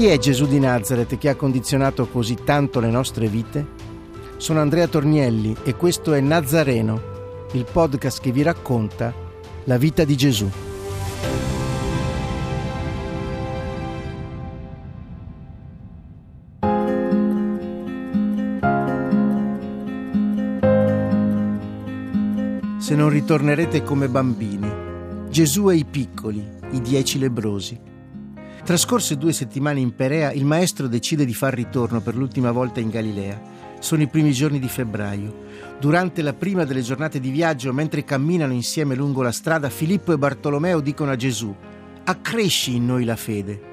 Chi è Gesù di Nazareth che ha condizionato così tanto le nostre vite? Sono Andrea Tornielli e questo è Nazareno, il podcast che vi racconta la vita di Gesù. Se non ritornerete come bambini, Gesù e i piccoli, i dieci lebrosi. Trascorse due settimane in Perea, il maestro decide di far ritorno per l'ultima volta in Galilea. Sono i primi giorni di febbraio. Durante la prima delle giornate di viaggio, mentre camminano insieme lungo la strada, Filippo e Bartolomeo dicono a Gesù, accresci in noi la fede.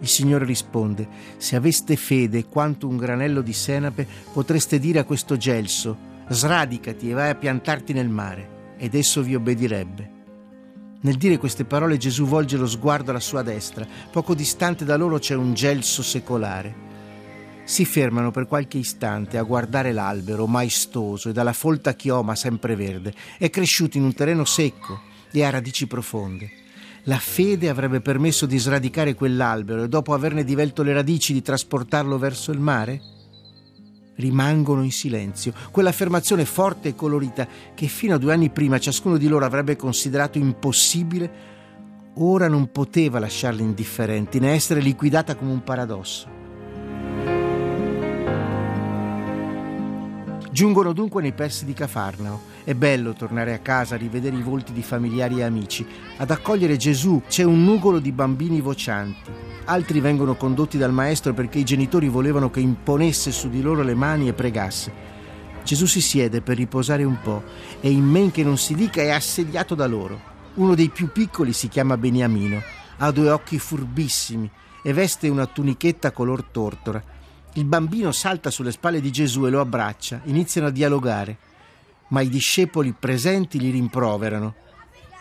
Il Signore risponde, se aveste fede quanto un granello di senape, potreste dire a questo gelso, sradicati e vai a piantarti nel mare, ed esso vi obbedirebbe. Nel dire queste parole Gesù volge lo sguardo alla sua destra, poco distante da loro c'è un gelso secolare. Si fermano per qualche istante a guardare l'albero maestoso e dalla folta chioma sempreverde. È cresciuto in un terreno secco e a radici profonde. La fede avrebbe permesso di sradicare quell'albero e dopo averne divelto le radici di trasportarlo verso il mare? Rimangono in silenzio. Quell'affermazione forte e colorita che fino a due anni prima ciascuno di loro avrebbe considerato impossibile, ora non poteva lasciarli indifferenti né essere liquidata come un paradosso. Giungono dunque nei pressi di Cafarnao. È bello tornare a casa, rivedere i volti di familiari e amici. Ad accogliere Gesù c'è un nugolo di bambini vocianti. Altri vengono condotti dal maestro perché i genitori volevano che imponesse su di loro le mani e pregasse. Gesù si siede per riposare un po' e in men che non si dica è assediato da loro. Uno dei più piccoli si chiama Beniamino, ha due occhi furbissimi e veste una tunichetta color tortora. Il bambino salta sulle spalle di Gesù e lo abbraccia, iniziano a dialogare, ma i discepoli presenti li rimproverano.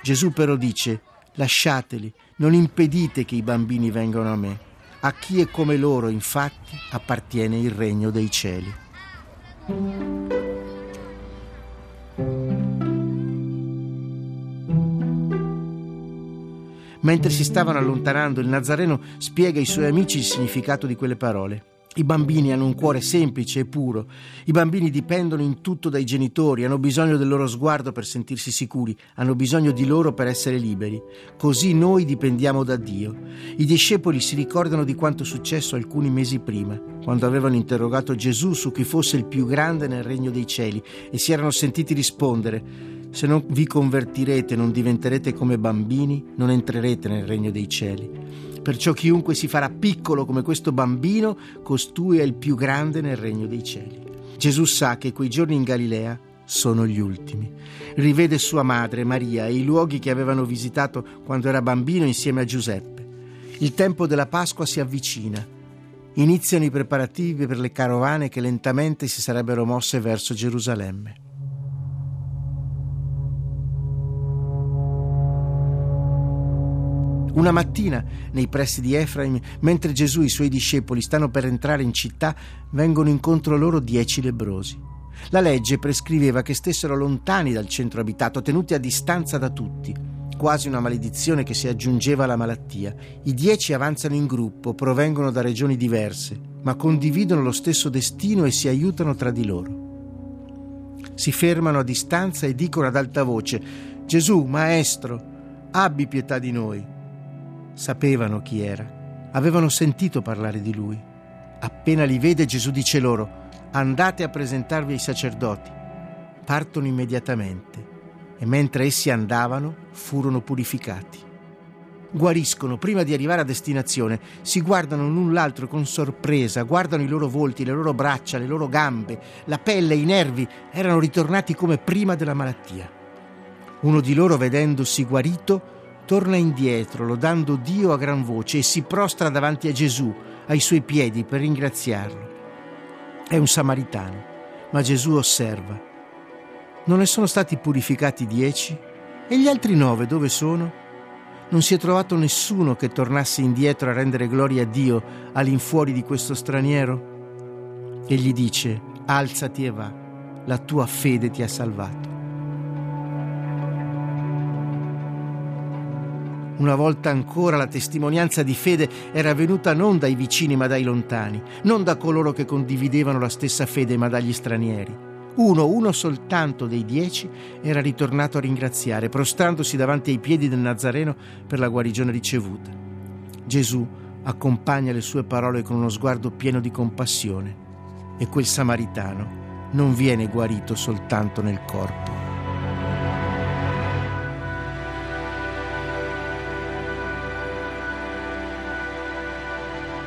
Gesù però dice, lasciateli, non impedite che i bambini vengano a me. A chi è come loro, infatti, appartiene il regno dei cieli. Mentre si stavano allontanando, il Nazareno spiega ai suoi amici il significato di quelle parole. I bambini hanno un cuore semplice e puro. I bambini dipendono in tutto dai genitori, hanno bisogno del loro sguardo per sentirsi sicuri, hanno bisogno di loro per essere liberi. Così noi dipendiamo da Dio. I discepoli si ricordano di quanto successo alcuni mesi prima, quando avevano interrogato Gesù su chi fosse il più grande nel regno dei cieli e si erano sentiti rispondere se non vi convertirete, non diventerete come bambini, non entrerete nel regno dei cieli. Perciò chiunque si farà piccolo come questo bambino, costui è il più grande nel regno dei cieli. Gesù sa che quei giorni in Galilea sono gli ultimi. Rivede sua madre, Maria, e i luoghi che avevano visitato quando era bambino insieme a Giuseppe. Il tempo della Pasqua si avvicina. Iniziano i preparativi per le carovane che lentamente si sarebbero mosse verso Gerusalemme. Una mattina, nei pressi di Efraim, mentre Gesù e i suoi discepoli stanno per entrare in città, vengono incontro loro dieci lebrosi. La legge prescriveva che stessero lontani dal centro abitato, tenuti a distanza da tutti. Quasi una maledizione che si aggiungeva alla malattia. I dieci avanzano in gruppo, provengono da regioni diverse, ma condividono lo stesso destino e si aiutano tra di loro. Si fermano a distanza e dicono ad alta voce: Gesù, Maestro, abbi pietà di noi. Sapevano chi era, avevano sentito parlare di lui. Appena li vede Gesù dice loro, andate a presentarvi ai sacerdoti. Partono immediatamente e mentre essi andavano furono purificati. Guariscono prima di arrivare a destinazione, si guardano l'un l'altro con sorpresa, guardano i loro volti, le loro braccia, le loro gambe, la pelle, i nervi, erano ritornati come prima della malattia. Uno di loro, vedendosi guarito, torna indietro lodando Dio a gran voce e si prostra davanti a Gesù, ai suoi piedi per ringraziarlo. È un samaritano, ma Gesù osserva. Non ne sono stati purificati dieci? E gli altri nove dove sono? Non si è trovato nessuno che tornasse indietro a rendere gloria a Dio all'infuori di questo straniero? E gli dice, alzati e va, la tua fede ti ha salvato. Una volta ancora la testimonianza di fede era venuta non dai vicini ma dai lontani, non da coloro che condividevano la stessa fede ma dagli stranieri. Uno, uno soltanto dei dieci era ritornato a ringraziare, prostrandosi davanti ai piedi del Nazareno per la guarigione ricevuta. Gesù accompagna le sue parole con uno sguardo pieno di compassione e quel samaritano non viene guarito soltanto nel corpo.